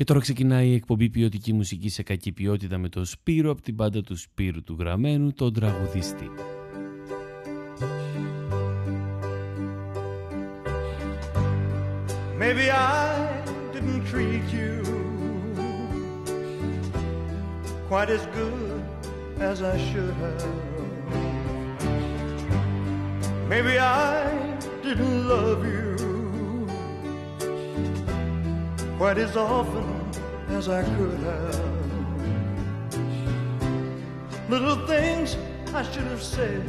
Και τώρα ξεκινάει η εκπομπή ποιοτική μουσική σε κακή ποιότητα με το Σπύρο από την πάντα του Σπύρου του Γραμμένου, τον τραγουδιστή. Maybe I didn't treat you quite as good as I should have. Maybe I didn't love you quite as often as I could have. Little things I should have said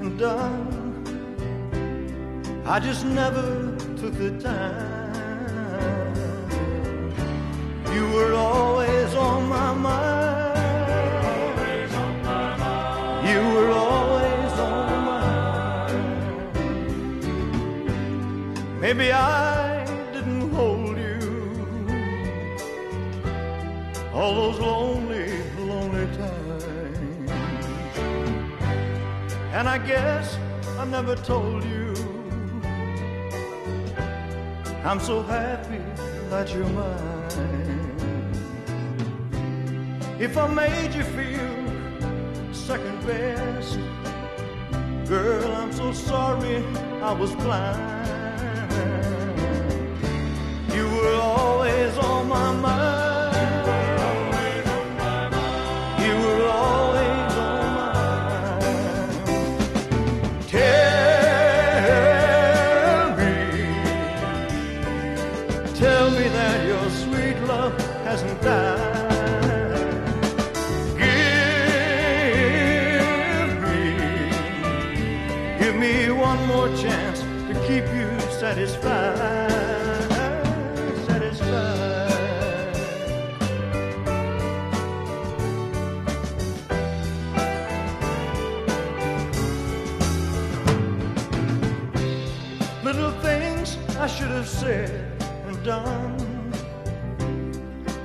and done. I just never took the time. You were always on my mind. You were always on my mind. Maybe I all those lonely, lonely times. And I guess I never told you I'm so happy that you're mine. If I made you feel second best, girl, I'm so sorry I was blind. You were always on my mind. Have said and done.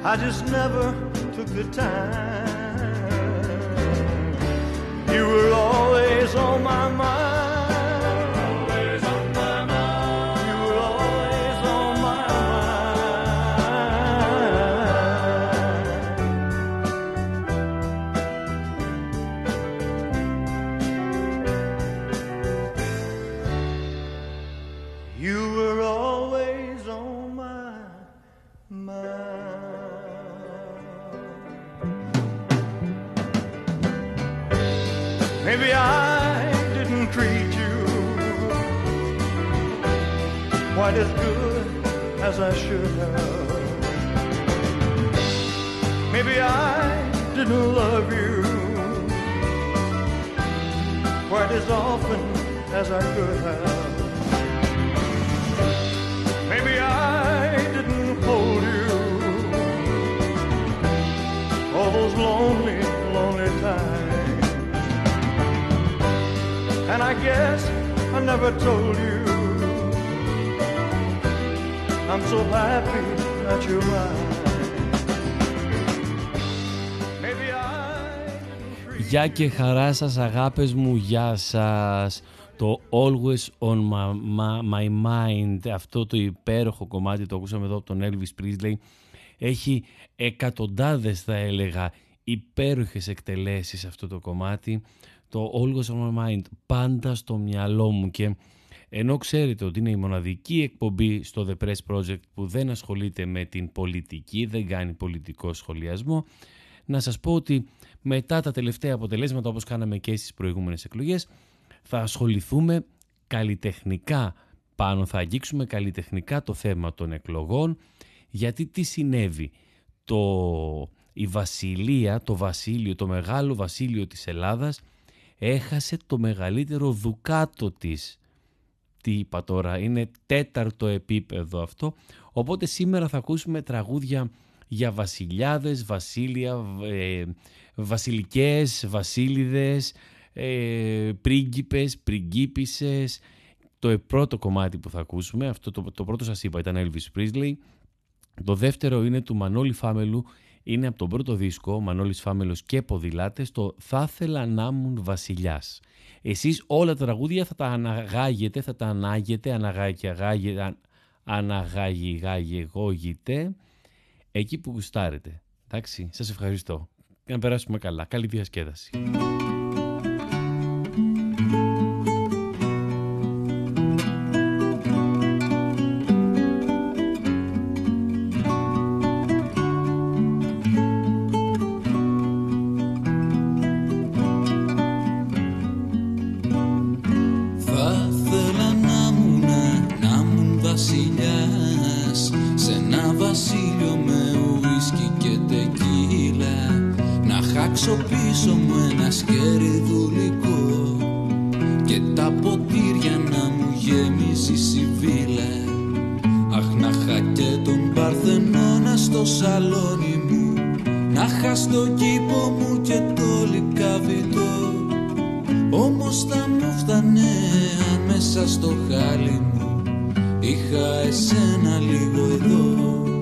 I just never took the time. You were always on my mind. Didn't love you quite as often as I could have. Maybe I didn't hold you all those lonely, lonely times. And I guess I never told you I'm so happy that you're mine. Γεια και χαρά σας αγάπες μου, γεια σας. Το Always on my, my, my Mind, αυτό το υπέροχο κομμάτι, το ακούσαμε εδώ από τον Elvis Presley, έχει εκατοντάδες θα έλεγα υπέροχες εκτελέσεις αυτό το κομμάτι. Το Always on my Mind, πάντα στο μυαλό μου και ενώ ξέρετε ότι είναι η μοναδική εκπομπή στο The Press Project που δεν ασχολείται με την πολιτική, δεν κάνει πολιτικό σχολιασμό, να σας πω ότι μετά τα τελευταία αποτελέσματα όπως κάναμε και στις προηγούμενες εκλογές θα ασχοληθούμε καλλιτεχνικά πάνω, θα αγγίξουμε καλλιτεχνικά το θέμα των εκλογών γιατί τι συνέβη; Το, η βασιλεία, το βασίλειο, το μεγάλο βασίλειο της Ελλάδας έχασε το μεγαλύτερο δουκάτο της. Τι είπα τώρα, είναι τέταρτο επίπεδο αυτό. Οπότε σήμερα θα ακούσουμε τραγούδια για βασιλιάδες, βασίλεια, ε, βασιλικές, βασίλειδες, ε, πρίγκιπες, πριγκίπισσες. Το πρώτο κομμάτι που θα ακούσουμε, αυτό το, το πρώτο σας είπα ήταν Elvis Presley. Το δεύτερο είναι του Μανώλη Φάμελου, είναι από τον πρώτο δίσκο, Μανώλης Φάμελος και Ποδηλάτες, το «Θα ήθελα να ήμουν βασιλιάς». Εσείς όλα τα τραγούδια θα τα αναγάγετε, θα τα ανάγετε, αναγάγετε, αναγάγετε, αναγάγετε, εκεί που γουστάρετε. Εντάξει, σας ευχαριστώ. Και να περάσουμε καλά. Καλή διασκέδαση. πώς θα μου φτάνε αν μέσα στο χάλι μου. Είχα εσένα λίγο εδώ.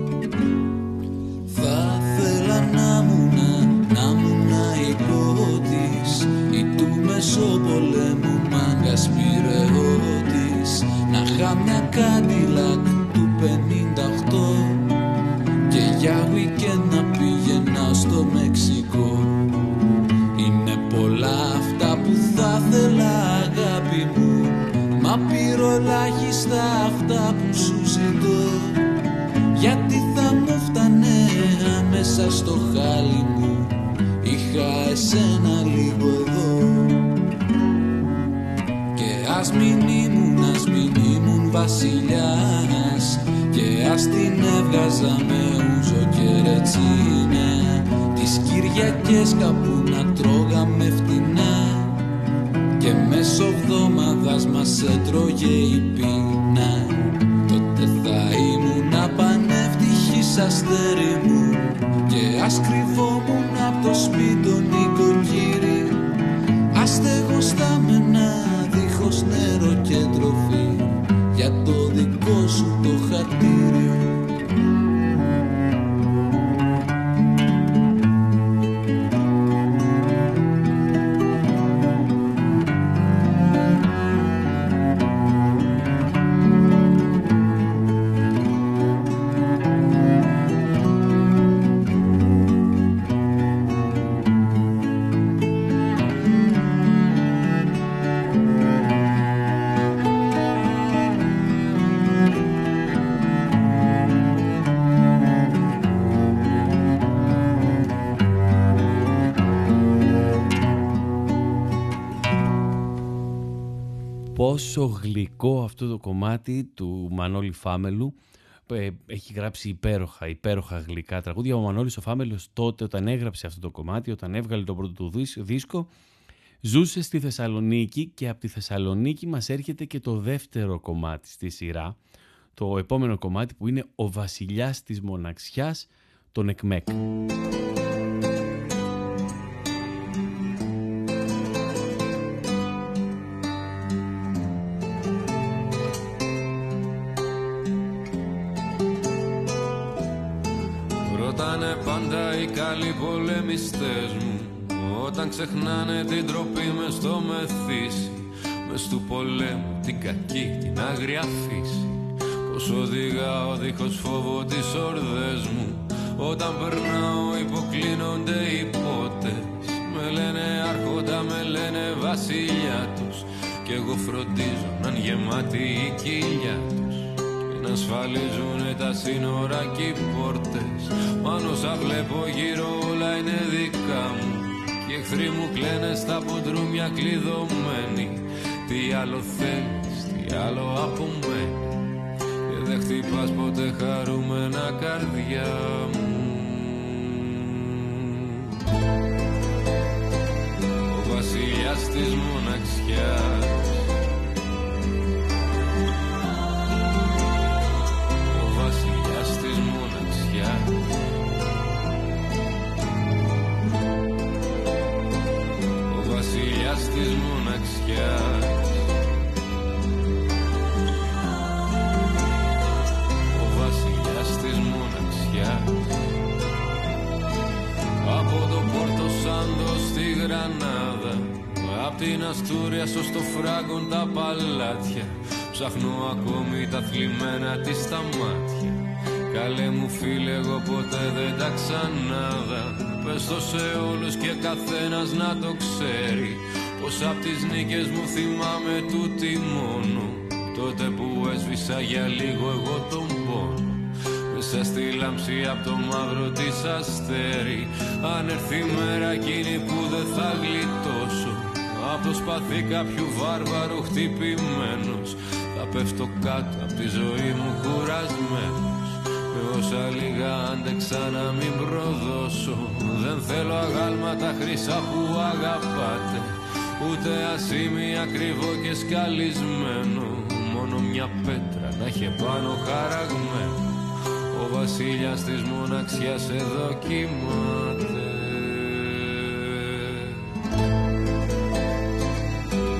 στο χάλι μου. Είχα εσένα λίγο εδώ. Και ας μην ήμουν, ας μην ήμουν βασιλιάς. Και ας την έβγαζα με ούζο και ρετσίνα τις Κυριακές κάπου να τρώγαμε φτηνά. Και μέσω βδόμαδας μας έτρωγε η πείνα. Τότε θα ήμουν απανεύτυχης αστέρι μου. Ας κρυβόμουν από το σπίτι τον νοικοκύρι Ας στεγοστάμενα δίχως νερό και τροφή Για το δικό σου το χαρτίριο. Πόσο γλυκό αυτό το κομμάτι του Μανώλη Φάμελου ε, έχει γράψει υπέροχα, υπέροχα γλυκά τραγούδια. Ο Μανώλης ο Φάμελος τότε όταν έγραψε αυτό το κομμάτι, όταν έβγαλε το πρώτο του δίσκο, ζούσε στη Θεσσαλονίκη και από τη Θεσσαλονίκη μας έρχεται και το δεύτερο κομμάτι στη σειρά, το επόμενο κομμάτι που είναι «Ο βασιλιάς της μοναξιάς», τον Εκμέκ. Πολεμιστές μου. Όταν ξεχνάνε την τροπή μες στο μεθύσι Μες του πολέμου την κακή, την άγρια φύση. Πως οδηγάω δίχως φόβο τις ορδές μου. Όταν περνάω υποκλίνονται οι πότες Με λένε άρχοντα, με λένε βασιλιά τους. Κι εγώ φροντίζω να γεμάτη η κοιλιά τους να ασφαλίζουνε τα σύνορα και οι πόρτες. Μ' όσα βλέπω γύρω όλα είναι δικά μου. Και εχθροί μου κλαίνε στα ποντρούμια κλειδωμένοι Τι άλλο θέλεις, τι άλλο απομένει Και δεν χτυπάς ποτέ χαρούμενα καρδιά μου. Ο βασιλιάς της μοναξιάς μοναξιάς Ο βασιλιάς της μοναξιάς. Από το Πόρτο Σάντο στη Γρανάδα. Απ' την Αστούρια στο στο φράγκον τα παλάτια. Ψάχνω ακόμη τα θλιμμένα της τα μάτια. Καλέ μου φίλε εγώ ποτέ δεν τα ξανάδα. Πες το σε όλους και καθένας να το ξέρει Πως απ' τις νίκες μου θυμάμαι τούτη μόνο. Τότε που έσβησα για λίγο εγώ τον πόνο. Μέσα στη λάμψη απ' το μαύρο της αστέρι. Αν έρθει η μέρα εκείνη που δεν θα γλιτώσω. Απ' το σπαθί κάποιου βάρβαρου χτυπημένος. Θα πέφτω κάτω απ' τη ζωή μου κουρασμένος. Με όσα λίγα άντεξα να μην προδώσω. Δεν θέλω αγάλματα χρυσά που αγαπάτε Ούτε ασήμι ακριβό και σκαλισμένο Μόνο μια πέτρα να έχει πάνω χαραγμένο. Ο βασίλειας της μοναξιάς εδώ κοιμάται.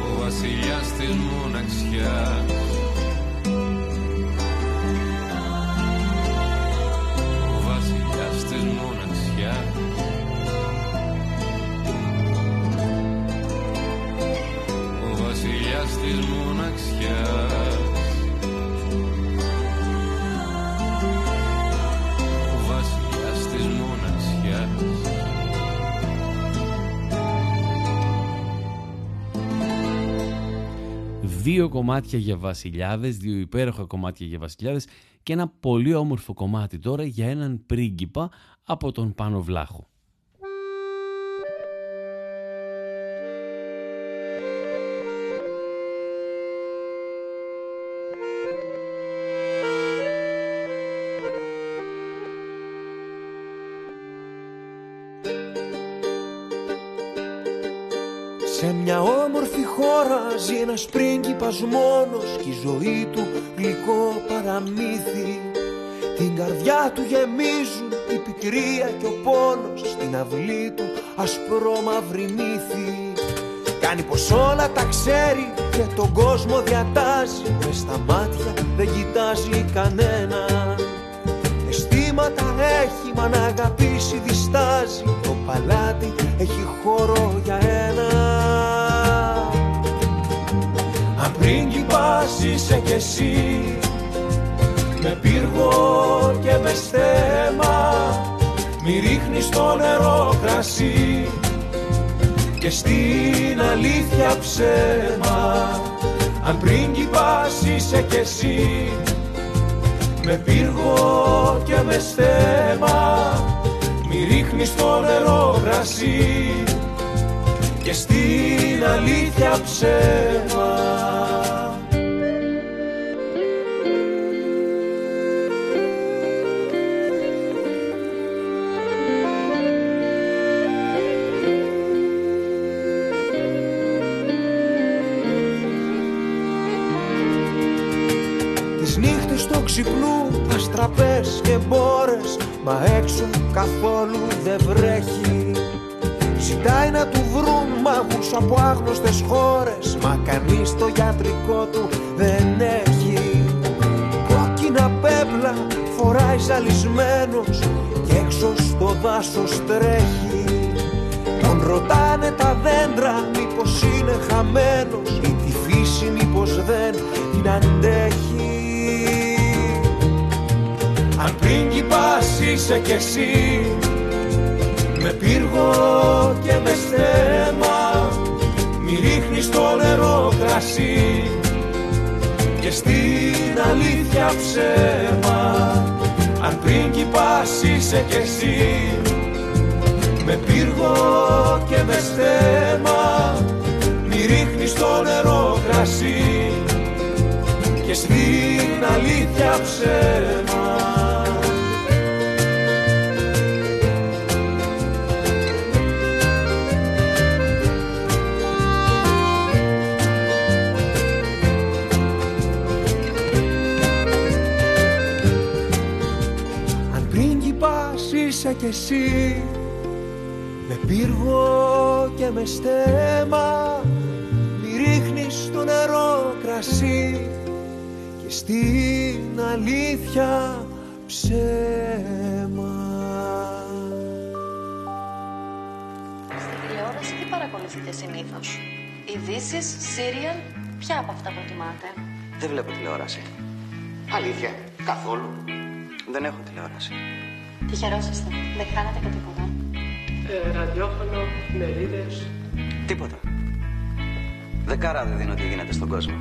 Ο βασιλιάς της μοναξιάς μοναξιάς Ο βασιλιάς της μοναξιάς Δύο κομμάτια για βασιλιάδες, δύο υπέροχα κομμάτια για βασιλιάδες και ένα πολύ όμορφο κομμάτι τώρα για έναν πρίγκιπα από τον Πάνο Βλάχο. Σε μια όμορφη χώρα ζει ένας πρίγκιπας μόνος Κι η ζωή του γλυκό παραμύθι. Την καρδιά του γεμίζουν η πικρία και ο πόνος Στην αυλή του ασπρόμαυρη μύθι Κάνει πως όλα τα ξέρει και τον κόσμο διατάζει. Μες στα μάτια δεν κοιτάζει κανένας Αισθήματα έχει μα να αγαπήσει διστάζει. Το παλάτι έχει χώρο για ένα. Αν πρίγκιπας είσαι κι εσύ Με πύργο και με στέμα Μη ρίχνεις το νερό κρασί. Και στην αλήθεια ψέμα Αν πρίγκιπας είσαι κι εσύ με πύργο και με στέμα Μη ρίχνεις το νερό κρασί. Και στην αλήθεια ψέμα δεν βρέχει. Ζητάει να του βρουν μάγους από άγνωστες χώρες. Μα κανείς το γιατρικό του δεν έχει. Κόκκινα πέπλα φοράει ζαλισμένος Και έξω στο δάσος τρέχει. Τον ρωτάνε τα δέντρα μήπως είναι χαμένος. Ή τη φύση μήπως δεν την αντέχει. Αν πρίγκιπας είσαι κι εσύ Με πύργο και με στέμα Μη ρίχνεις το νερό κρασί Και στην αλήθεια ψέμα. Αν πρίγκιπας είσαι κι εσύ με πύργο και με στέμα Μη ρίχνεις το νερό κρασί Και στην αλήθεια ψέμα κι εσύ με πύργο και με στέμα Μη ρίχνεις το νερό κρασί Και στην αλήθεια ψέμα Στην τηλεόραση τι παρακολουθείτε συνήθως. Ειδήσεις, σύριαλ, ποια από αυτά προτιμάτε; Δεν βλέπω τηλεόραση. Αλήθεια, καθόλου. Δεν έχω τηλεόραση. Τυχερός είστε. Δεν χάνατε και τίποτα. Ε, ραδιόφωνο, μερίδες. Τίποτα. Δεκάρα δεν δίνω τι γίνεται στον κόσμο.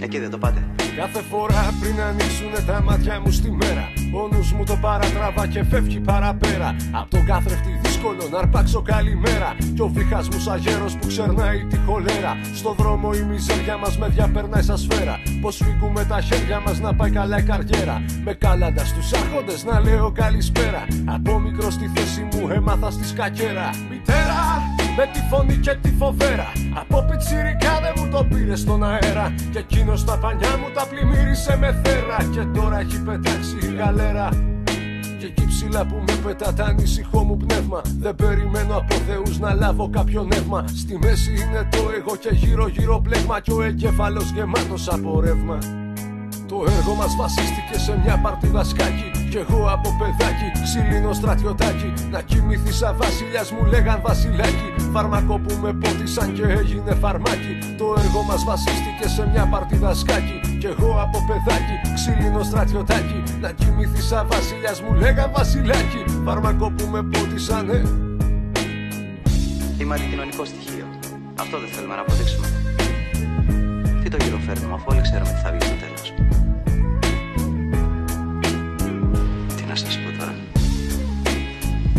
Εκεί δεν το πάτε. Κάθε φορά πριν ανοίξουνε τα μάτια μου στη μέρα Ο νους μου το παρατραβά και φεύγει παραπέρα Απ' τον κάθρεφτη δύσκολο να αρπάξω καλημέρα. Κι ο βήχας μου σαν γέρος που ξερνάει τη χολέρα. Στο δρόμο η μιζέρια μας με διαπερνάει σαν σφαίρα. Πως φύγουμε τα χέρια μας να πάει καλά η καριέρα. Με κάλαντα στους άρχοντες να λέω καλησπέρα. Από μικρό στη θέση μου έμαθα στη σκακέρα. Μητέρα με τη φωνή και τη φοβέρα. Από πιτσιρικά δεν μου το πήρε στον αέρα. Και εκείνος τα πανιά μου τα πλημμύρισε με θέρα. Και τώρα έχει πετάξει η γαλέρα και εκεί ψηλά που με πετά τα ανησυχό μου πνεύμα. Δεν περιμένω από θεούς να λάβω κάποιο νεύμα. Στη μέση είναι το εγώ και γύρω γύρω πλέγμα. Και ο εγκέφαλος γεμάτος από ρεύμα. Το έργο μας βασίστηκε σε μια παρτίδα σκάκι. Κι εγώ από παιδάκι, ξύλινο στρατιωτάκι. Να κοιμηθεί σαν βασιλιάς μου λέγαν βασιλάκι. Φάρμακο που με πότισαν και έγινε φαρμάκι. Το έργο μας βασίστηκε σε μια παρτίδα σκάκι Κι εγώ από παιδάκι, ξύλινο στρατιωτάκι Να κοιμηθεί σαν βασιλιάς μου λέγαν βασιλάκι Φάρμακο που με πότισαν ε. Είμαι αντικοινωνικό στοιχείο. Αυτό δεν θέλουμε να αποδείξουμε. Τι το γυροφέρνουμε, αφού όλοι ξέρουμε τι θα βγει στο τέλος. Τι να σας πω τώρα.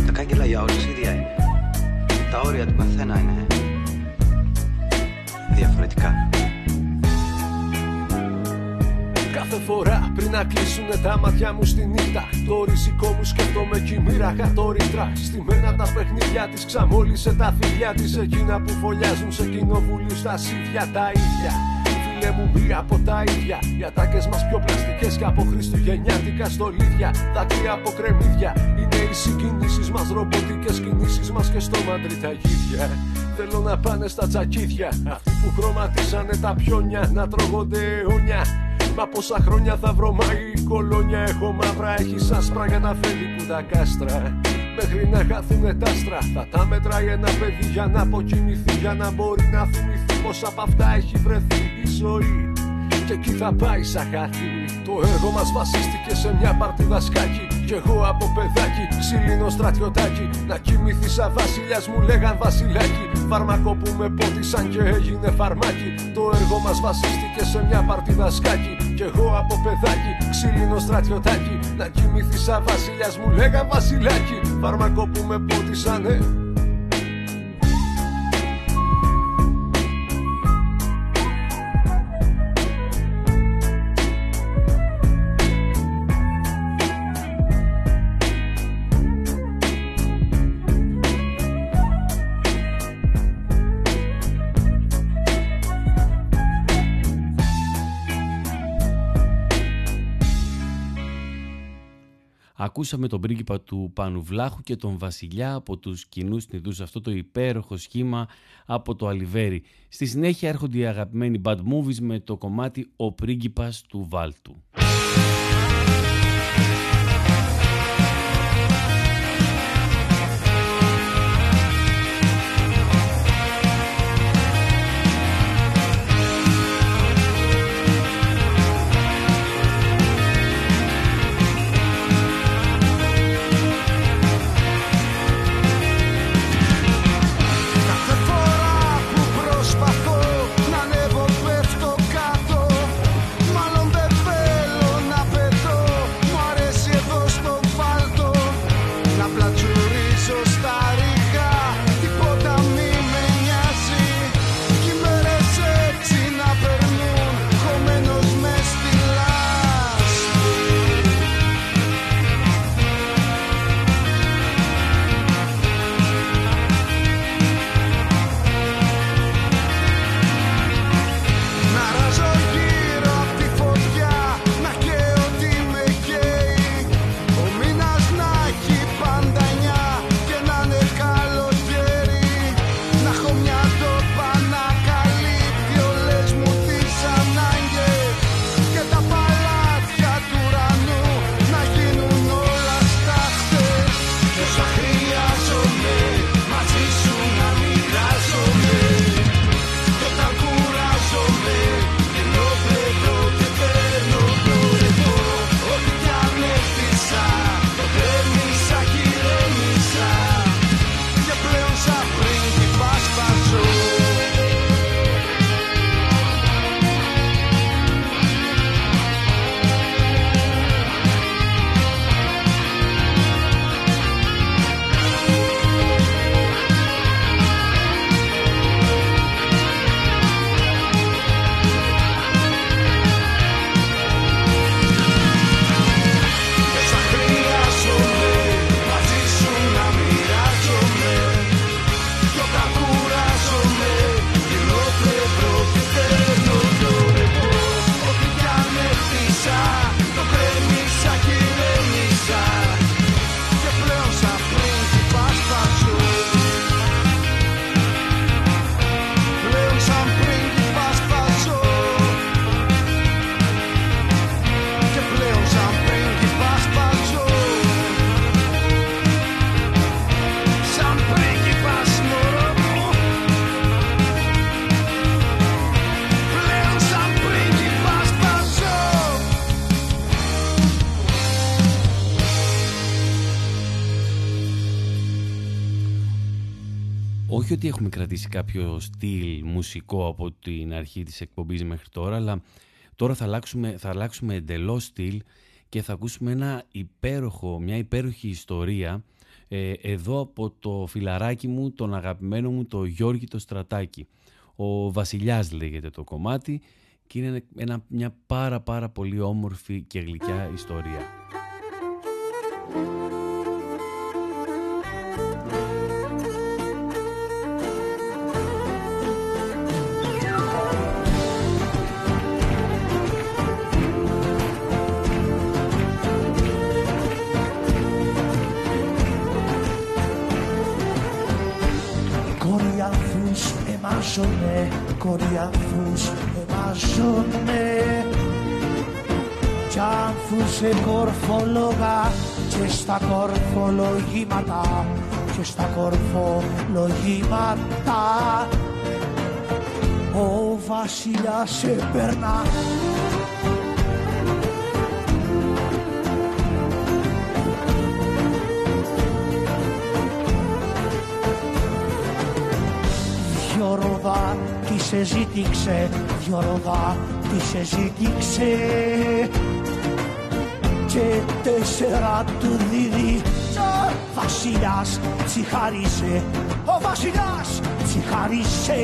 Τα κάγκελα για όλους ίδια είναι. Τα όρια του καθένα είναι διαφορετικά. Κάθε φορά πριν να κλείσουνε τα μάτια μου στη νύχτα. Το ριζικό μου σκέφτομαι κι μοίρα χατορίτρα Στημένα τα παιχνίδια της ξαμόλυσε τα φιλιά της. Εκείνα που φωλιάζουν σε κοινοβουλίου στα σίδια τα ίδια. Φίλε μου μία από τα ίδια. Οι ατάκες μας πιο πλαστικές και από χριστουγεννιάτικα στολίδια Δάκρυα από κρεμμύδια. Είναι οι συγκινήσεις μας ρομποτικές κινήσεις μας και στο μαντρί τα γίδια. Θέλω να πάνε στα τσακίδια Αυτοί που χρωματίσανε τα πιόνια Να τρώγονται αιώνια Μα πόσα χρόνια θα βρωμάει η κολόνια Έχω μαύρα, έχει άσπρα για να φεύγουν τα κάστρα. Μέχρι να χαθούνε τα άστρα. Θα τα μετράει ένα παιδί για να αποκοιμηθεί Για να μπορεί να θυμηθεί πως από αυτά έχει βρεθεί η ζωή και εκεί θα πάει σαν χάθη Το έργο μας βασίστηκε σε μια παρτίδα σκάκι Κι εγώ από παιδάκι, ξύλινο στρατιωτάκι. Να κοιμηθεί σαν βασιλιάς μου λέγαν βασιλάκι. Φάρμακο που με πότισαν και έγινε φαρμάκι. Το έργο μας βασίστηκε σε μια παρτίδα σκάκι Κι εγώ από παιδάκι, ξύλινο στρατιωτάκι. Να κοιμηθεί σαν βασιλιάς μου λέγαν βασιλάκι. Φάρμακο που με πότισαν ε. Ακούσαμε τον πρίγκιπα του Πανουβλάχου και τον βασιλιά από τους κοινούς νηδούς, αυτό το υπέροχο σχήμα από το Αλιβέρι. Στη συνέχεια έρχονται οι αγαπημένοι bad movies με το κομμάτι «Ο πρίγκιπας του Βάλτου». Έχουμε κρατήσει κάποιο στυλ μουσικό από την αρχή της εκπομπής μέχρι τώρα, αλλά τώρα θα αλλάξουμε, θα αλλάξουμε εντελώς στυλ και θα ακούσουμε ένα υπέροχο, μια υπέροχη ιστορία ε, εδώ από το φιλαράκι μου, τον αγαπημένο μου, το Γιώργη το Στρατάκι. Ο Βασιλιάς λέγεται το κομμάτι και είναι ένα, μια πάρα πάρα πολύ όμορφη και γλυκιά ιστορία. Εμάζωνε, κοριαθούς εμάζωνε κι άνθους σε κορφολόγα και στα κορφολογήματα και στα κορφολογήματα ο βασιλιάς επέρνα Δυο ροδά τι σε ζήτηξε, δυο ροδά τι σε ζήτηξε. Και τέσσερα του δίδει ο βασιλιάς τσιχάρισε, ο βασιλιάς τσιχάρισε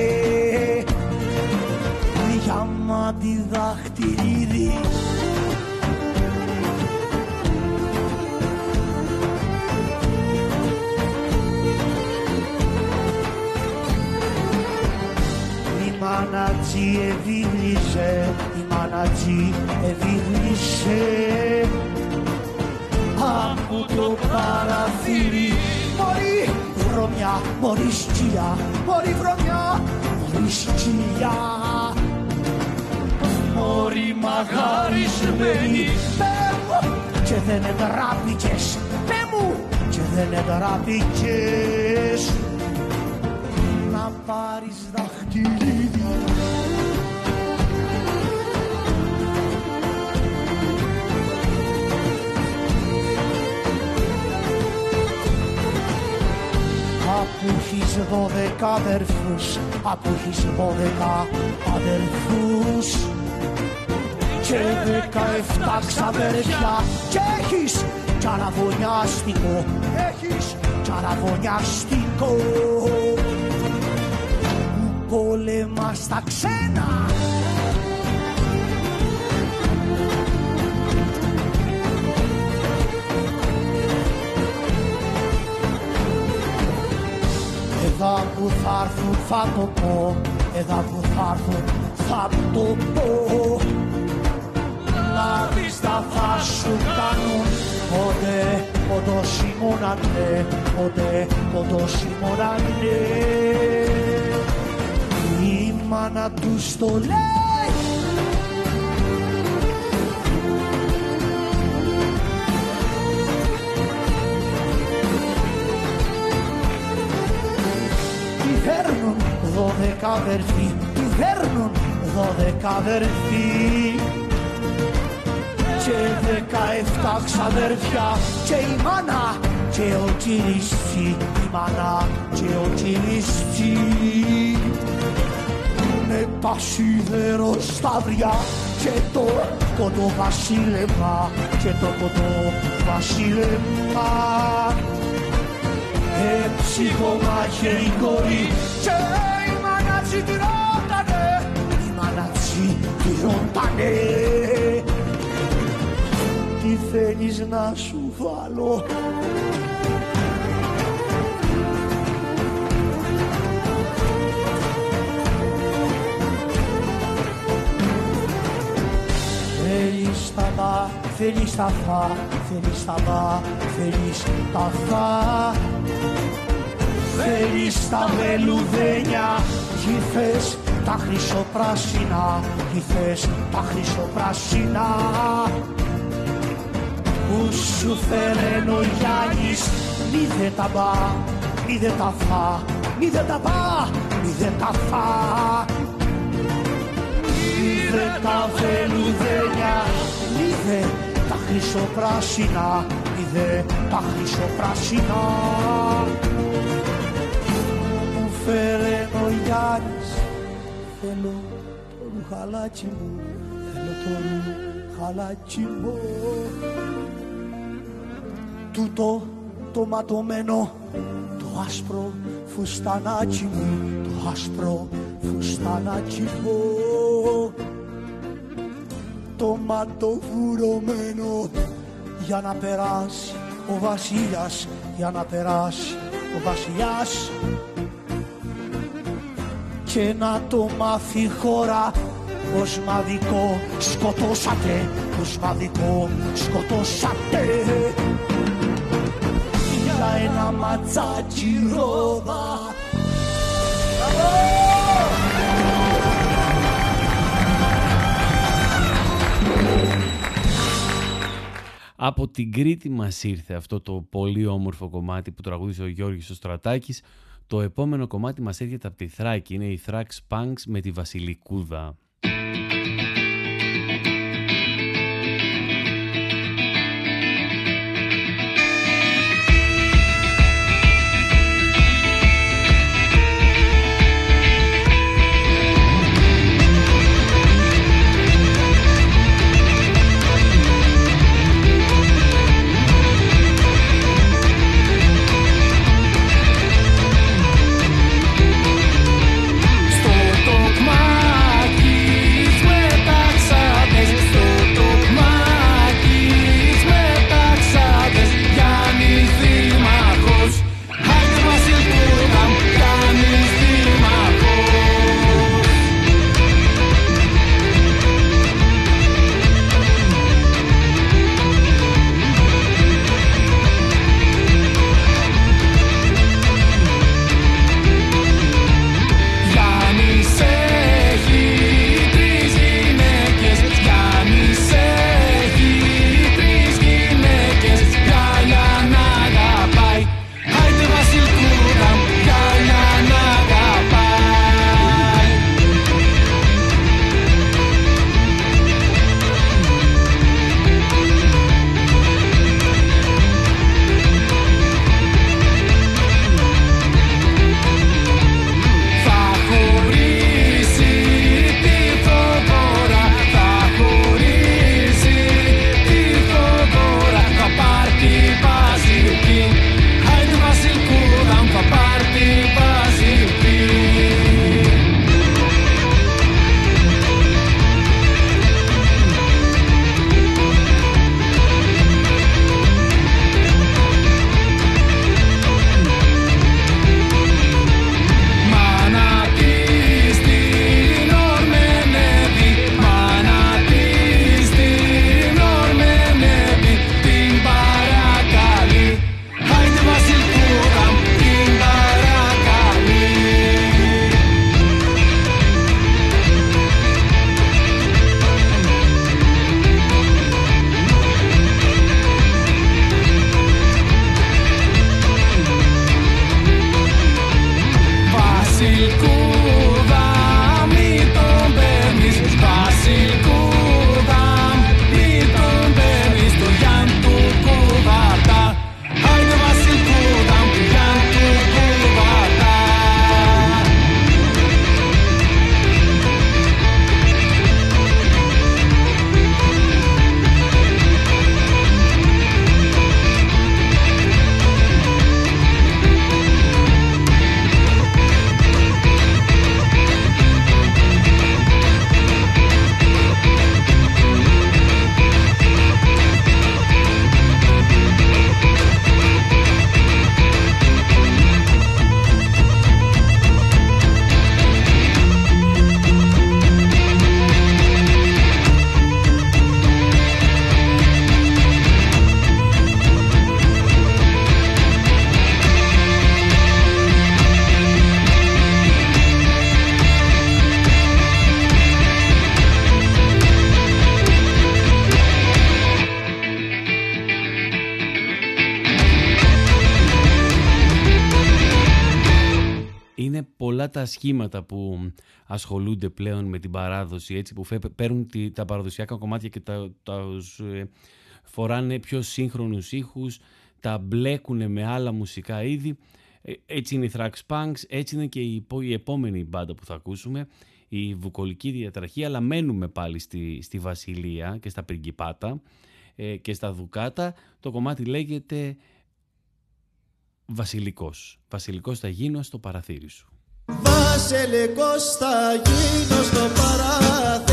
διαμάντι δαχτυλίδι Η μάνατζη ευήλυσε, η μάνατζη ευήλυσε από το παραθύρι. Μωρή βρωμιά, μωρή σκυλιά, μωρή βρωμιά, μωρή σκυλιά Μωρή μαγαρισμένη, πέ μου και δεν εντράπηκες, πέ μου και δεν εντράπηκες να πάρεις δαχτυλίδι Απ' έχεις δώδεκα αδερφούς, απ' έχεις δώδεκα αδερφούς και δεκαεφτά ξαδέρφια. Και έχεις κι αραβωνιάστικο, έχεις κι αραβωνιάστικο που πόλεμα στα ξένα. Εδώ που θα έρθουν θα το πω. Εδώ που θα έρθουν θα το πω. Λάβιστα θα σου κάνουν. Πότε πόντος ήμουνανε Πότε πόντος ήμουνανε Η μάνα τους το λέει Τι φέρνουν δώδεκα αδερφοί Τι φέρνουν δώδεκα αδερφοί. Και δεκαεφτά ξαδέρφια Και η μάνα και ο κυλιστή Η μάνα και ο κυλιστή Είναι πασίδερο σταυριά Και το κοντό βασίλεμα Και το κοντό βασίλεμα. Εψυχομάχε η κόρη και η μανάτσι τη ρώτανε Η μανάτσι τη ρώτανε Τι θέλεις να σου βάλω; Θέλεις τα δα, θέλεις τα φα, θέλεις τα δα, θέλεις τα φα Θέλεις τα βελουδένια, γυφές τα χρυσοπράσινα, γυφές τα χρυσοπράσινα που σου φέρεν ο Γιάννης, μη δε τα μπα, μη δε τα φα, μη δε τα μπα, μη δε τα φα. Είδε τα βελουδένια, είδε τα χρυσοπράσινα, είδε τα χρυσοπράσινα. Που φέρε ο Γιάννης Θέλω το ρουχαλάκι μου Θέλω το ρουχαλάκι μου. Τούτο το ματωμένο Το άσπρο φουστανάκι μου Το άσπρο φουστανάκι μου Το ματοβουρωμένο Για να περάσει ο βασιλιάς Για να περάσει ο βασιλιάς. Και να το μάθει χώρα πως μαδικό σκοτώσατε, πως μαδικό σκοτώσατε. Για ένα ματσάκι ρόδα. Από την Κρήτη μας ήρθε αυτό το πολύ όμορφο κομμάτι που τραγούδισε ο Γιώργης ο Στρατάκης το επόμενο κομμάτι μας έρχεται από τη Θράκη, είναι η Thrax Punks με τη Βασιλικούδα. Τα σχήματα που ασχολούνται πλέον με την παράδοση, έτσι, που παίρνουν τα παραδοσιακά κομμάτια και τα, τα ε, φοράνε πιο σύγχρονους ήχους, τα μπλέκουν με άλλα μουσικά είδη. Ε, έτσι είναι η Thrax Punks, έτσι είναι και η, η επόμενη μπάντα που θα ακούσουμε, η βουκολική διατραχή, αλλά μένουμε πάλι στη, στη Βασιλεία και στα Πριγκιπάτα ε, και στα Δουκάτα. Το κομμάτι λέγεται Βασιλικός. Βασιλικός θα γίνω στο παραθύρι σου. Βασιλικός θα γίνω στο παραθύρι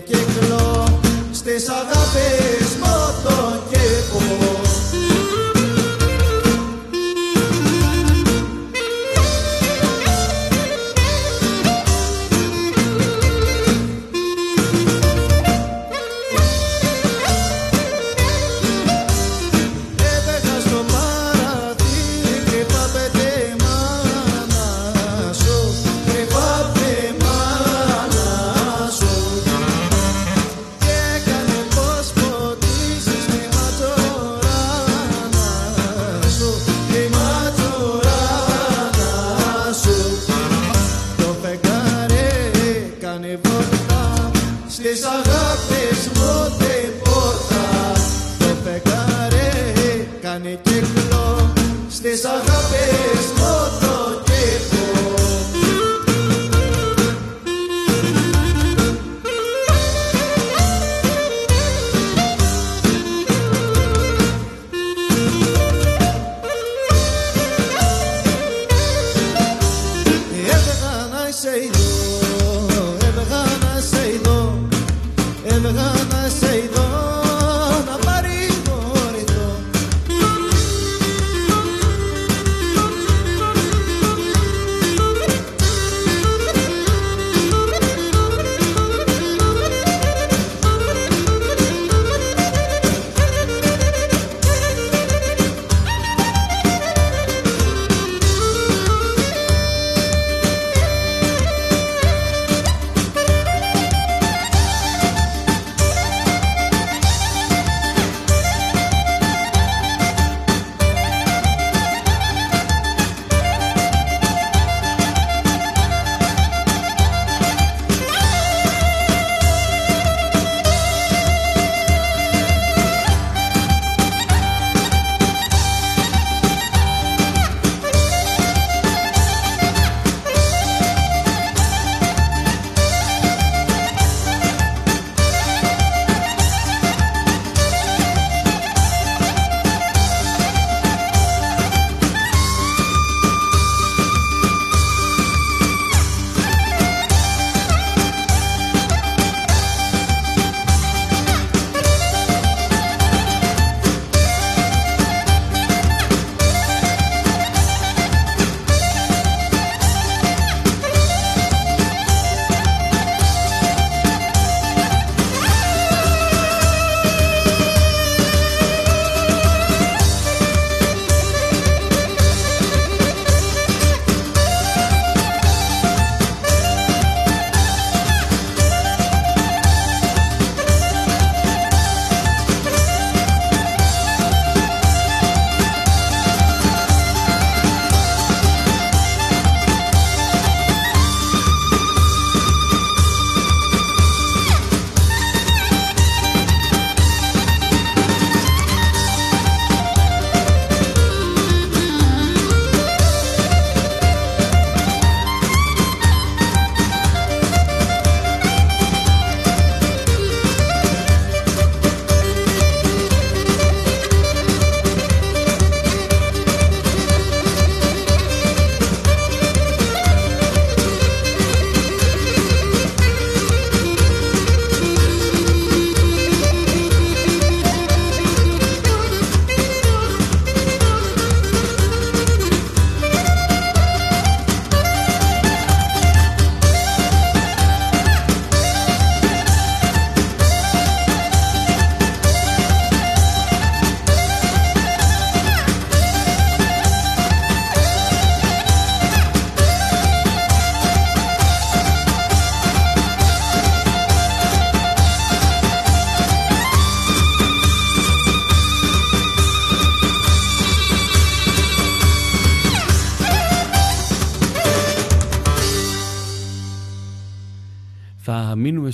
κάνει κύκλο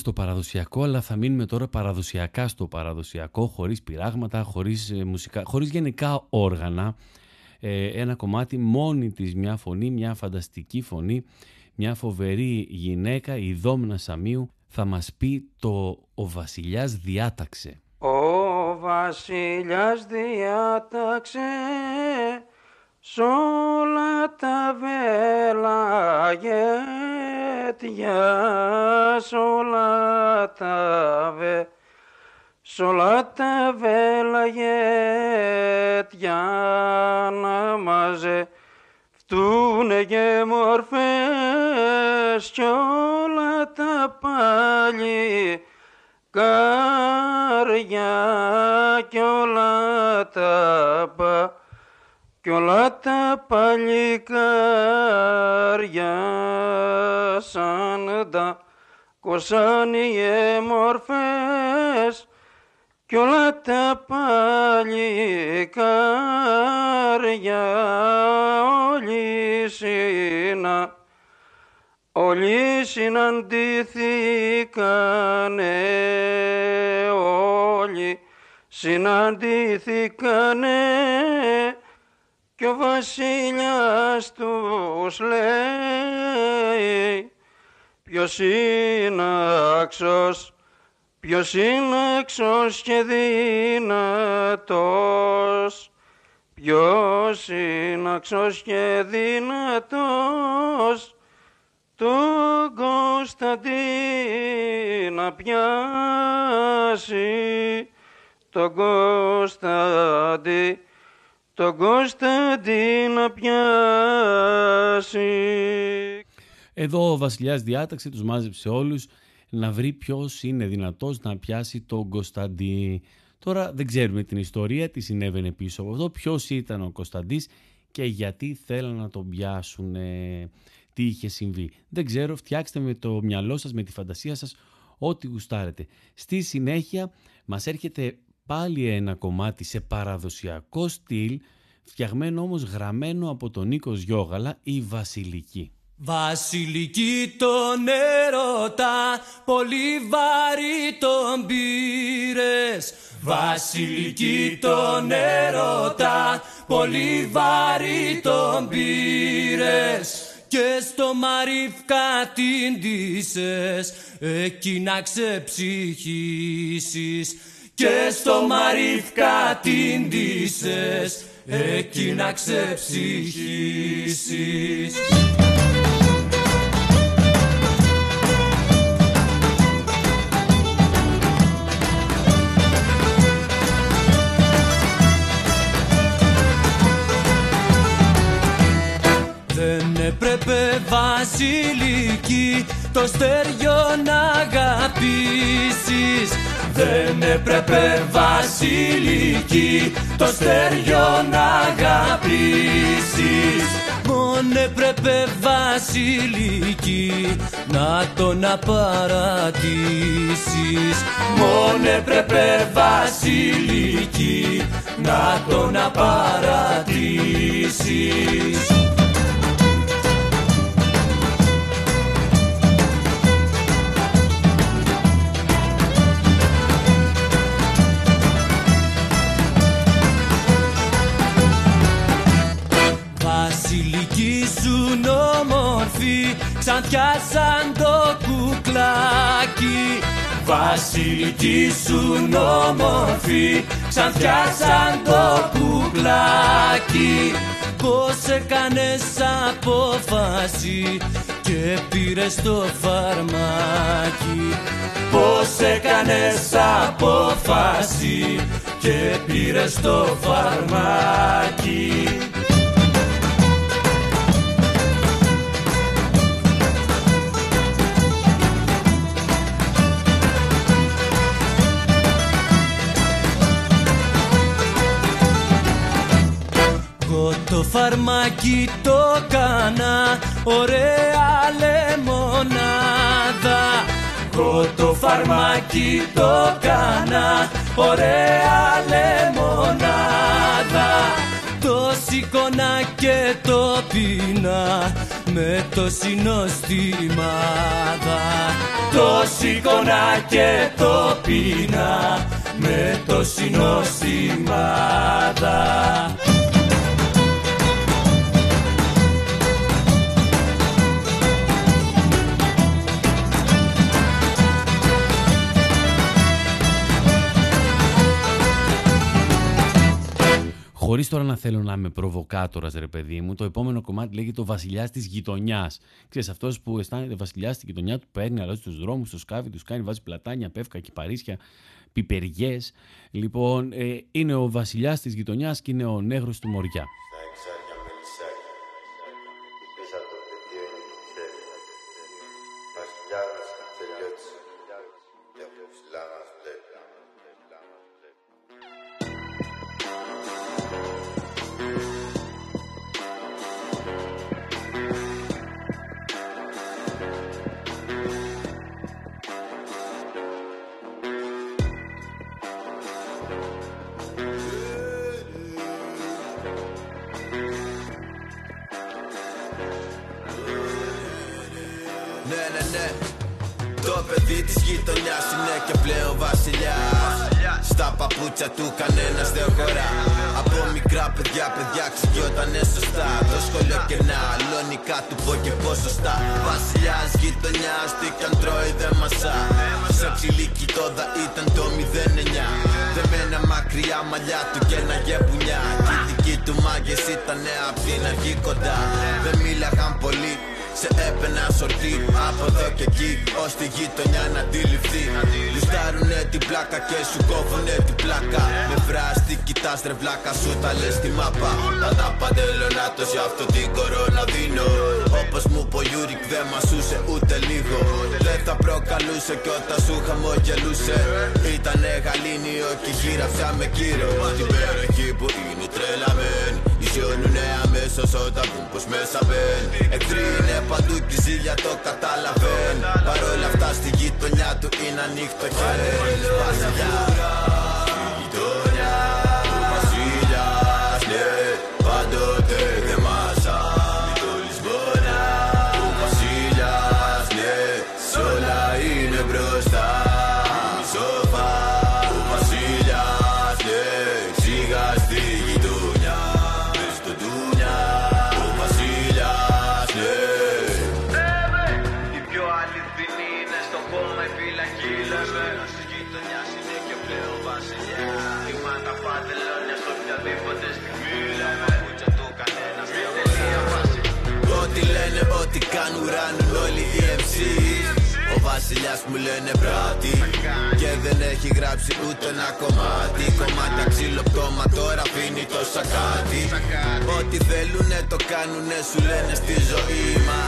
στο παραδοσιακό, αλλά θα μείνουμε τώρα παραδοσιακά στο παραδοσιακό, χωρίς πειράγματα, χωρίς, ε, μουσικά, χωρίς γενικά όργανα. Ε, ένα κομμάτι μόνη της, μια φωνή, μια φανταστική φωνή, μια φοβερή γυναίκα, η Δόμνα Σαμίου, θα μας πει το «Ο βασιλιάς διάταξε». Ο βασιλιάς διάταξε σ' όλα τα βέλαγετια, σ' όλα τα βε, σ' όλα τα βέλαγετια να μαζε. Φτούνε και μορφές κι όλα τα πάλι καρδιά κι όλα τα πα κι όλα τα παλικάρια σαν τα κοσάνιε μορφές κι όλα τα παλικάρια όλοι συνα όλοι συναντήθηκανε όλοι συναντήθηκανε κι ο βασιλιάς τους λέει ποιος είναι άξος ποιος είναι άξος και δυνατός ποιος είναι άξος και δυνατός τον Κωνσταντίνα πιάσει τον Κωνσταντίνα τον Κωνσταντίνο πιάσει. Εδώ ο βασιλιάς διάταξε, τους μάζεψε όλους να βρει ποιος είναι δυνατός να πιάσει τον Κωνσταντί. Τώρα δεν ξέρουμε την ιστορία, τι συνέβαινε πίσω από αυτό, ποιος ήταν ο Κωνσταντής και γιατί θέλαν να τον πιάσουν, τι είχε συμβεί. Δεν ξέρω, φτιάξτε με το μυαλό σας, με τη φαντασία σας, ό,τι γουστάρετε. Στη συνέχεια μας έρχεται πάλι ένα κομμάτι σε παραδοσιακό στυλ, φτιαγμένο όμως γραμμένο από τον Νίκος Γιώγαλα, η Βασιλική. Βασιλική τον έρωτα, πολύ βαρύ τον πήρες. Βασιλική τον έρωτα, πολύ βαρύ τον πήρες. Και στο Μαρίφκα την ντύσες, εκεί να ξεψυχήσεις και στο Μαρίφκα την ντύσες εκεί να ξεψυχήσεις. Δεν έπρεπε βασιλική το στεριό να αγαπήσεις δεν έπρεπε βασιλική το στεριό να αγαπήσεις. Μόνο έπρεπε βασιλική να τον απαρατήσεις. Μόνο έπρεπε βασιλική να τον απαρατήσεις Ξανθιά σαν το κουκλάκι. Βασιλική σου όμορφη Ξανθιά σαν το κουκλάκι. Πώς έκανες απόφαση και πήρες το φαρμάκι; Πώς έκανες απόφαση και πήρες το φαρμάκι; Το φαρμάκι το κάνα ωραία λεμονάδα. Εγώ το φαρμάκι το κάνα ωραία λεμονάδα. Το σηκώνα και το πίνα με το συνοστημάδα Το σηκώνα και το πίνα με το συνοστημάδα Χωρίς τώρα να θέλω να είμαι προβοκάτορας, ρε παιδί μου, το επόμενο κομμάτι λέγεται ο Βασιλιάς της Γειτονιάς. Ξέρεις, αυτός που αισθάνεται βασιλιάς στη γειτονιά του παίρνει, αλλάζει τους δρόμους, του σκάβει, του κάνει, βάζει πλατάνια, πεύκα, κυπαρίσια, πιπεριές. Λοιπόν, ε, είναι ο βασιλιάς της γειτονιάς και είναι ο νέγρος του Μοριά. Παπούτσια του κανένας δεν χωρά. Από μικρά παιδιά, παιδιά ξυγιότανε σωστά. Το σχολείο κενά, λονικά του πω και ποσοστά. Βασιλιάς γειτονιάς, τι κι αν τρώει δεν μασά. Σε ψηλίκι τόδα ήταν το 09. Δεμένα μακριά μαλλιά του και ένα γεμπουνιά. Και οι δικοί του μάγκες ήταν απ' την αρχή κοντά. Δεν μίλαγαν πολύ, σε έπαινα σορτή. Από εδώ και εκεί Ως τη γειτονιά να αντιληφθεί. Λουστάρουνε την πλάκα και σου κόβουνε την πλάκα. Με βράστη κοιτάς ρε βλάκα σου τα λες στη μάπα. Θα τα παντελονάτος για αυτό την κορώνα δίνω. Όπως μου πω Γιούρικ δεν μασούσε ούτε λίγο. Δεν θα προκαλούσε κι όταν σου χαμογελούσε. Ήτανε γαλήνιο και γύραψα με κύριο Στην περιοχή που είναι τρελαμένη Ισιώνουνε αμέσως όταν πούν πως μέσα μπαίνει Εχθροί είναι παντού και η ζήλια το καταλαβαίνει Παρ' όλα αυτά στη γειτονιά του είναι ανοιχτό χέρι Βασιλιά μου λένε πράτη Και δεν έχει γράψει ούτε ένα κομμάτι. Κομμάτια ξυλοπτώμα τώρα αφήνει το σακάτι. Ό,τι θέλουνε το κάνουνε σου λένε στη ζωή μα.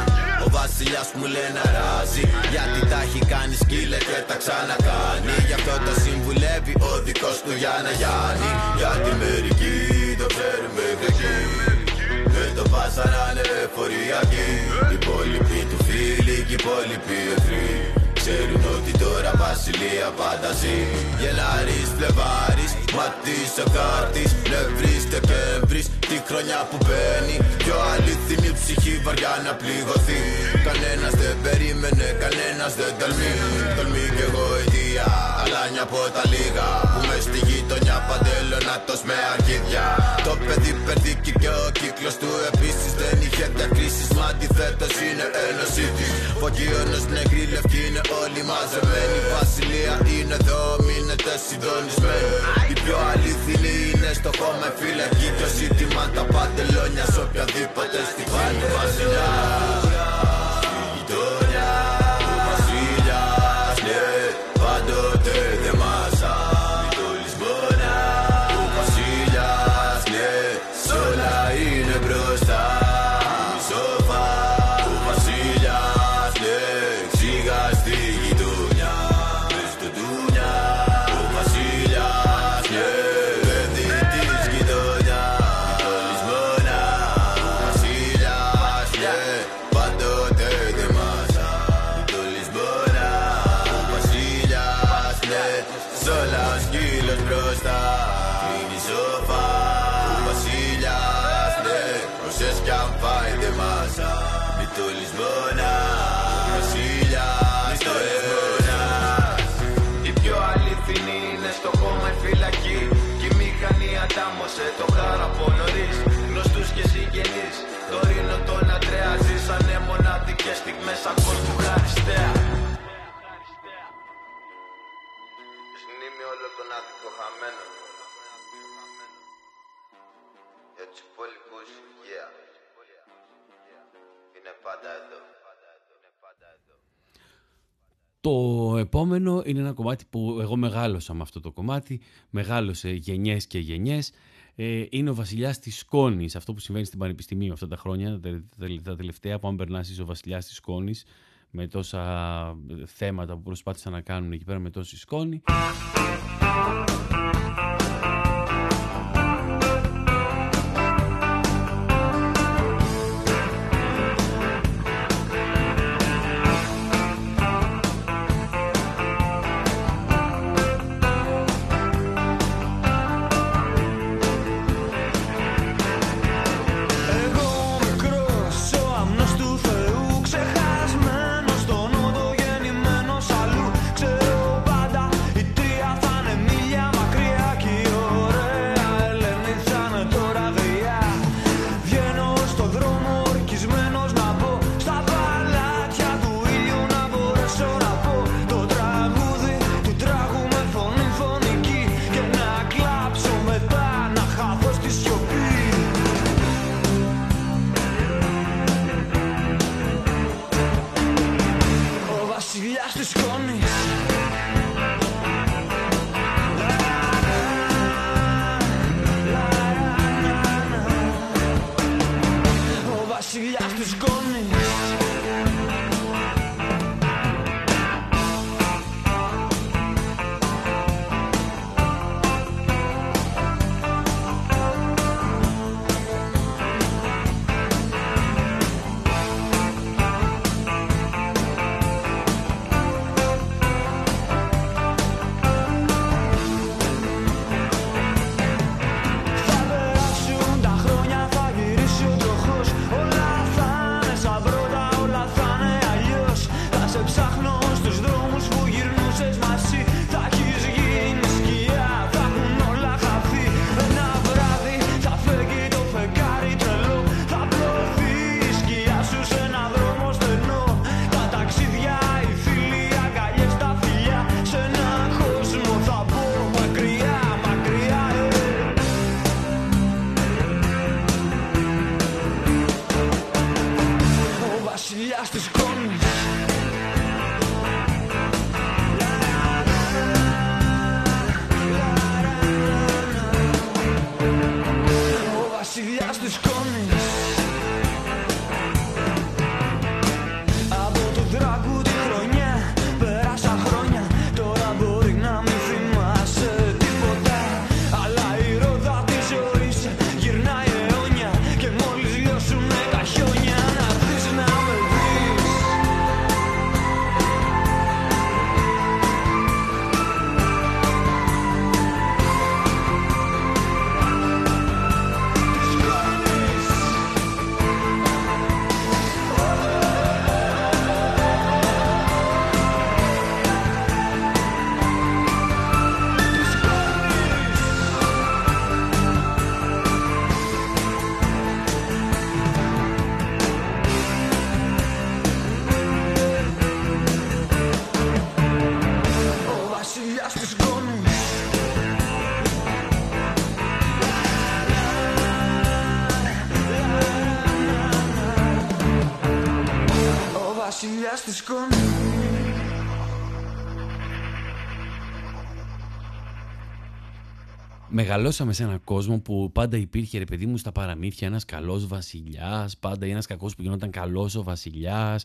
Ο βασιλιάς μου λένε αράζει. Γιατί τα έχει κάνει σκύλε και τα ξανακάνει. Γι' αυτό το συμβουλεύει ο δικός του Γιάννα Γιάννη. Γιατί μερικοί το ξέρουν μέχρι εκεί. Δεν το πάσαρανε εφοριακοί Οι υπόλοιποι του φίλοι και οι υπόλοιποι εχθροί Ξέρουν ότι τώρα βασιλεία πάντα ζει Γελάρης, Φλεβάρης, Ματής ο Κάρτης Νευρής, Δεκέμβρης, τη χρονιά που μπαίνει Πιο αληθινή ψυχή βαριά να πληγωθεί. Κανένας δεν περίμενε, κανένας δεν τολμεί. Τολμεί κι εγώ αιτία, αλλά νιά από τα λίγα Που μες στη γειτονιά παντελονάτος με αρχίδια. Το παιδί περδίκη και ο κύκλος του επίσης δεν είχε διακρίσεις. Μα αντιθέτως είναι ένωση της. Φωκίωνος νεκρή λευκή είναι όλοι μαζεμένοι. Η βασιλεία είναι εδώ, μείνετε συντονισμένοι. Η πιο αληθινή είναι στο χώμα η φυλακή Κι όσοι τιμάν τα παντελόνια σε οποιαδήποτε στη πάλι βασιλιά σαν κόσμο χαριστέα Σνήμει όλο τον άδικο χαμένο. Για τους υπόλοιπους υγεία Είναι πάντα εδώ. Το επόμενο είναι ένα κομμάτι που εγώ μεγάλωσα με αυτό το κομμάτι, μεγάλωσε γενιές και γενιές. Ε, είναι ο βασιλιάς της σκόνης, αυτό που συμβαίνει στην Πανεπιστημίου αυτά τα χρόνια, τα τελευταία που αν περνάσεις ο βασιλιάς της σκόνης, με τόσα θέματα που προσπάθησαν να κάνουν εκεί πέρα με τόση σκόνη. Μεγαλώσαμε σε έναν κόσμο που πάντα υπήρχε ρε παιδί μου στα παραμύθια. Ένας καλός βασιλιάς, πάντα ένας κακός που γινόταν καλός ο βασιλιάς.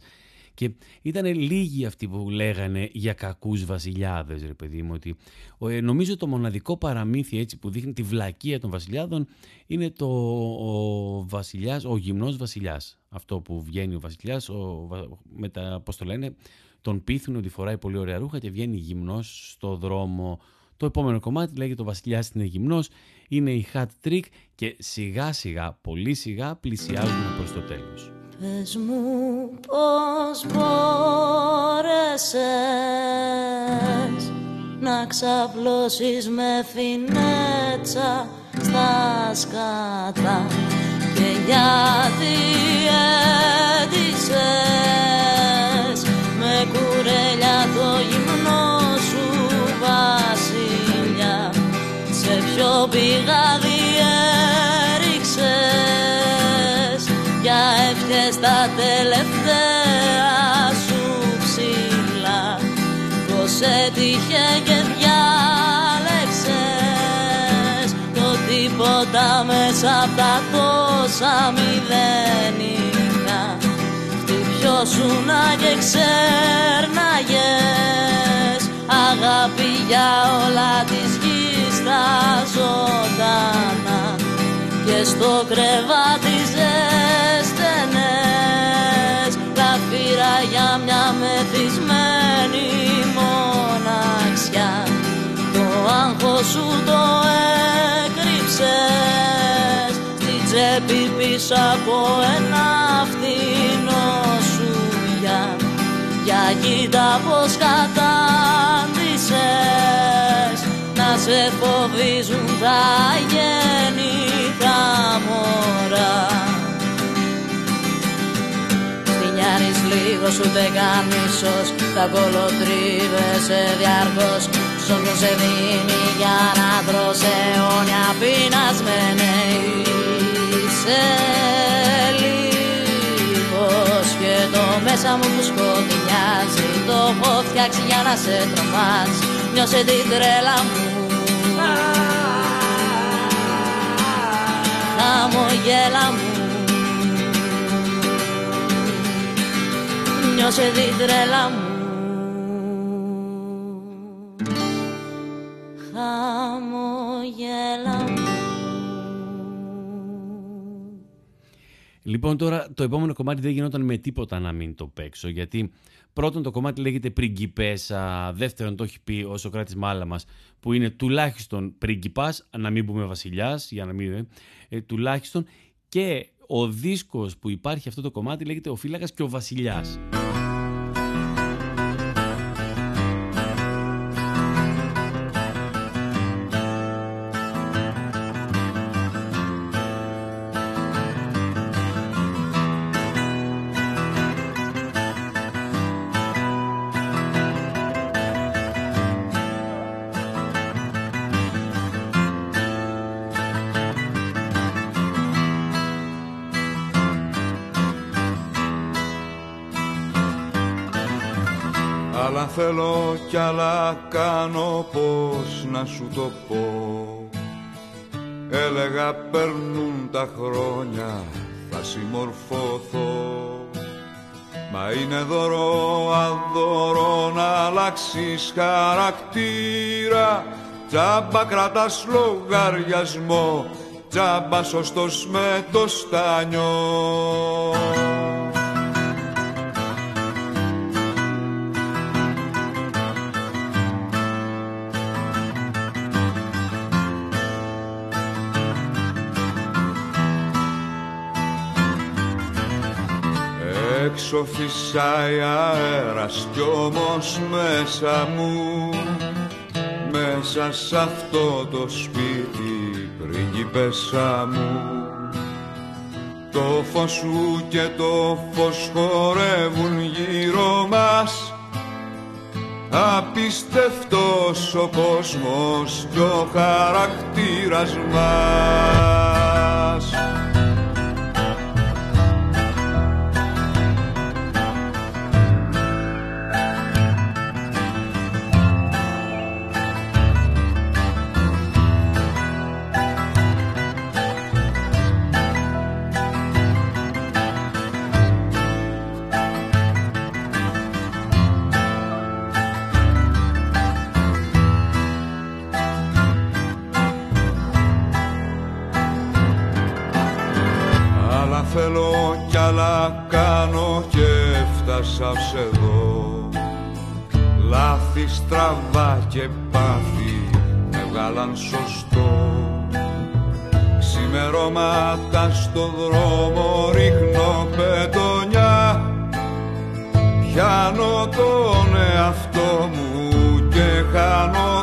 Και ήταν λίγοι αυτοί που λέγανε για κακούς βασιλιάδες ρε παιδί μου ότι ε, νομίζω το μοναδικό παραμύθι έτσι που δείχνει τη βλακεία των βασιλιάδων είναι το ο βασιλιάς, ο γυμνός βασιλιάς αυτό που βγαίνει ο βασιλιάς ο, με τα, πώς το λένε τον πείθουν ότι φοράει πολύ ωραία ρούχα και βγαίνει γυμνός στο δρόμο το επόμενο κομμάτι λέγεται «Ο Βασιλιάς είναι γυμνός», είναι η Hat Trick και σιγά σιγά, πολύ σιγά πλησιάζουμε προς το τέλος. Πες μου πώς μπόρεσες να ξαπλώσεις με φινέτσα στα σκάτα γενιάδι έντυσες με κουρέλια το γυμνό σου βασιλιά σε ποιο πηγάδι έριξες για ευχές τα τελευταία σου ψηλά. Πως σε και τίποτα μέσα απ' τα τόσα μηδενικά. Χτυπιώσουνα και ξέρναγες. Αγάπη για όλα της γης τα ζωντανά. Και στο κρεβάτι ζέστενες Γλαφύρα για μια μεθυσμένη μοναξιά. Το άγχος σου το έκρυψες Στη τσέπη πίσω από ένα φθηνό σου για Για κοίτα πως κατάντησες Να σε φοβίζουν τα γενικά μωρά. Στιγιάνεις λίγο σου δεν μίσος Τα κολοτρίβεσαι διαρκώς Σ' όποιον σε δίνει για να τρως αιώνια πεινασμένε Είσαι λίγος και το μέσα μου που σκοτεινιάζει Το έχω φτιάξει για να σε τρομάζει Νιώσε την τρέλα μου. Χαμογέλα μου. Νιώσε την τρέλα μου Λοιπόν, τώρα το επόμενο κομμάτι δεν γινόταν με τίποτα να μην το παίξω. Γιατί πρώτον το κομμάτι λέγεται πριγκιπέσα, δεύτερον το έχει πει ο Σοκράτης Μάλαμας που είναι τουλάχιστον πριγκιπάς, να μην πούμε βασιλιάς, για να μην ε, ε, τουλάχιστον και ο δίσκος που υπάρχει αυτό το κομμάτι λέγεται ο φύλακας και ο βασιλιάς. Άλλα θέλω κι άλλα κάνω πως να σου το πω. Έλεγα περνούν τα χρόνια θα συμμορφωθώ Μα είναι δώρο αδώρο να αλλάξεις χαρακτήρα. Τζάμπα κρατάς λογαριασμό Τζάμπα σωστός με το στάνιο Έξω φυσάει αέρας κι όμως μέσα μου Μέσα σ' αυτό το σπίτι πριγκιπέσα μου. Το φως σου και το φως χορεύουν γύρω μας Απίστευτος ο κόσμος κι ο χαρακτήρας μας Λάθη στραβά και πάθη με βγάλαν σωστό. Ξημερώματα στο δρόμο ρίχνω πετονιά. Πιάνω τον εαυτό μου και χάνω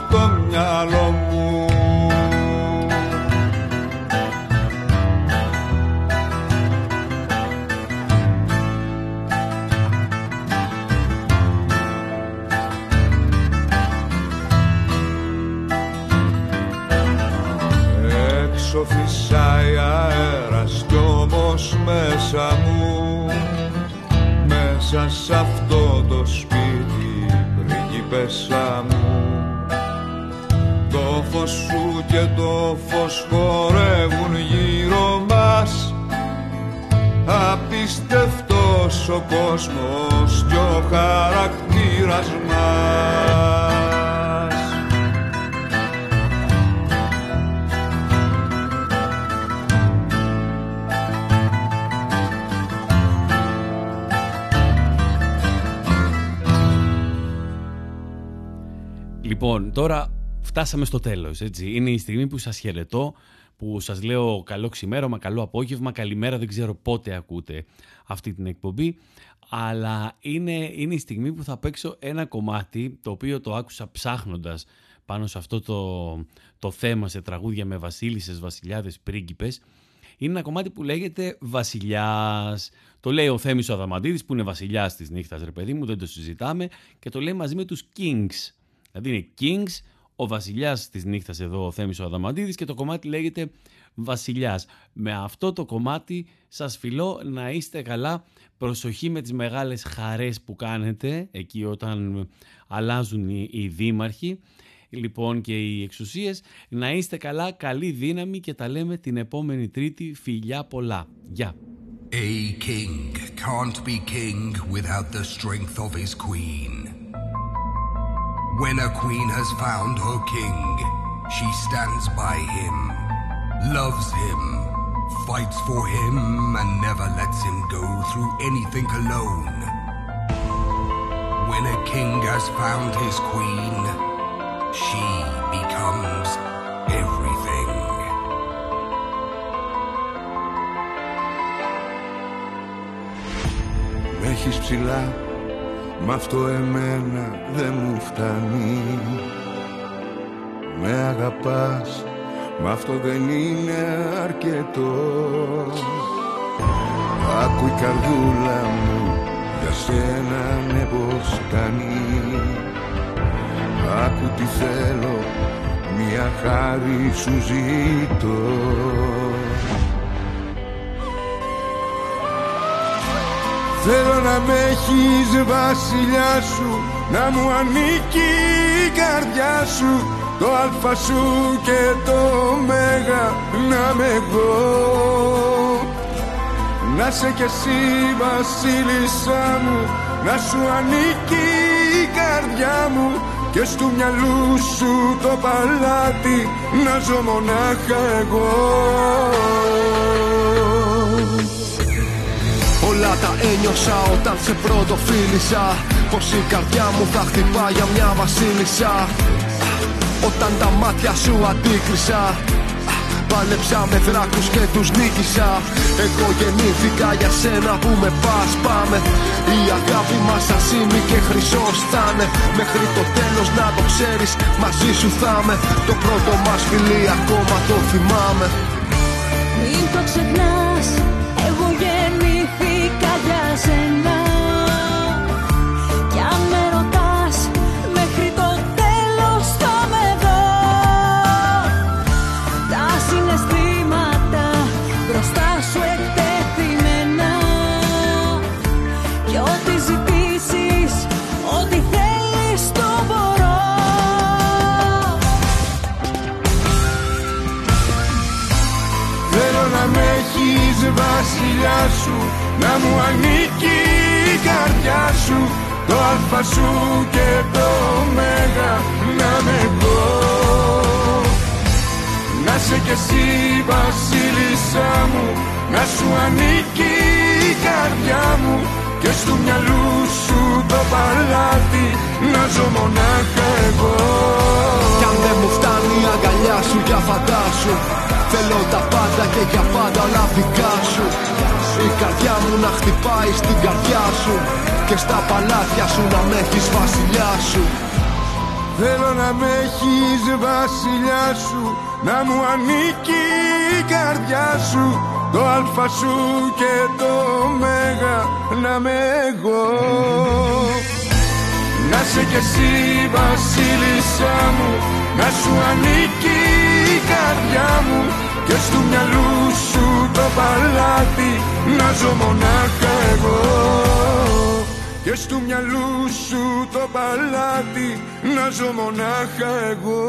μέσα μου μέσα σ' αυτό το σπίτι πριγκίπεσσα μου. Το φως σου και το φως χορεύουν γύρω μας. Απίστευτος ο κόσμος και ο χαρακτήρας μας Λοιπόν, τώρα φτάσαμε στο τέλος, έτσι. Είναι η στιγμή που σας χαιρετώ, που σας λέω καλό ξημέρωμα, καλό απόγευμα, καλημέρα, δεν ξέρω πότε ακούτε αυτή την εκπομπή. Αλλά είναι, είναι η στιγμή που θα παίξω ένα κομμάτι, το οποίο το άκουσα ψάχνοντας πάνω σε αυτό το, το θέμα, σε τραγούδια με βασίλισσες, βασιλιάδες, πρίγκιπες. Είναι ένα κομμάτι που λέγεται «Βασιλιάς». Το λέει ο Θέμης ο Αδαμαντίδης που είναι βασιλιάς της νύχτας ρε παιδί μου, δεν το συζητάμε και το λέει μαζί με τους Kings. Δηλαδή είναι Kings, ο βασιλιάς της νύχτας εδώ ο Θέμης ο Αδαμαντίδης και το κομμάτι λέγεται Βασιλιάς. Με αυτό το κομμάτι σας φιλώ να είστε καλά, προσοχή με τις μεγάλες χαρές που κάνετε εκεί όταν αλλάζουν οι, οι δήμαρχοι λοιπόν και οι εξουσίες. Να είστε καλά, καλή δύναμη και τα λέμε την επόμενη Τρίτη. Φιλιά πολλά. Γεια. A king can't be king without the strength of his queen. When a queen has found her king, she stands by him, loves him, fights for him, and never lets him go through anything alone. When a king has found his queen, she becomes everything. Με έχεις ψηλά, μ' αυτό εμένα δεν μου φτάνει. Με αγαπάς, μ' αυτό δεν είναι αρκετό. Άκου η καρδούλα μου για σένα ναι πως κάνει. Άκου τι θέλω, μια χάρη σου ζητώ Θέλω να με έχεις βασιλιά σου Να μου ανήκει η καρδιά σου. Το αλφα σου και το μέγα Να με εγώ Να σε κι εσύ βασίλισσά μου Να σου ανήκει η καρδιά μου. Και στου μυαλού σου το παλάτι να ζω μονάχα εγώ ένιωσα όταν σε πρώτο φίλησα Πως η καρδιά μου θα χτυπά για μια βασίλισσα. Όταν τα μάτια σου αντίκρισα Πάλεψα με δράκους και τους νίκησα. Εγώ γεννήθηκα για σένα που με πας πάμε. Η αγάπη μας ασήμι και χρυσός θα είναι. Μέχρι το τέλος να το ξέρεις μαζί σου θα είμαι. Το πρώτο μας φιλί ακόμα το θυμάμαι. Μην το ξεχνάς, μου ανήκει η καρδιά σου Το αλφα σου και το μέγα Να με εγώ Να σε κι εσύ βασίλισσά μου Να σου ανήκει η καρδιά μου Και στου μυαλού σου το παλάτι Να ζω μονάχα εγώ. Κι αν δεν μου φτάνει η αγκαλιά σου για φαντάσου. Θέλω τα πάντα και για πάντα όλα δικά σου Η καρδιά μου να χτυπάει στην καρδιά σου Και στα παλάτια σου να με έχεις βασιλιά σου. Θέλω να με έχεις βασιλιά σου Να μου ανήκει η καρδιά σου Το αλφα σου και το μέγα Να με εγώ. Να σε κι εσύ βασίλισσά μου Να σου ανήκει η καρδιά μου και στο μυαλού σου το παλάτι να ζω μονάχα εγώ. Και στο μυαλού σου το παλάτι να ζω μονάχα εγώ.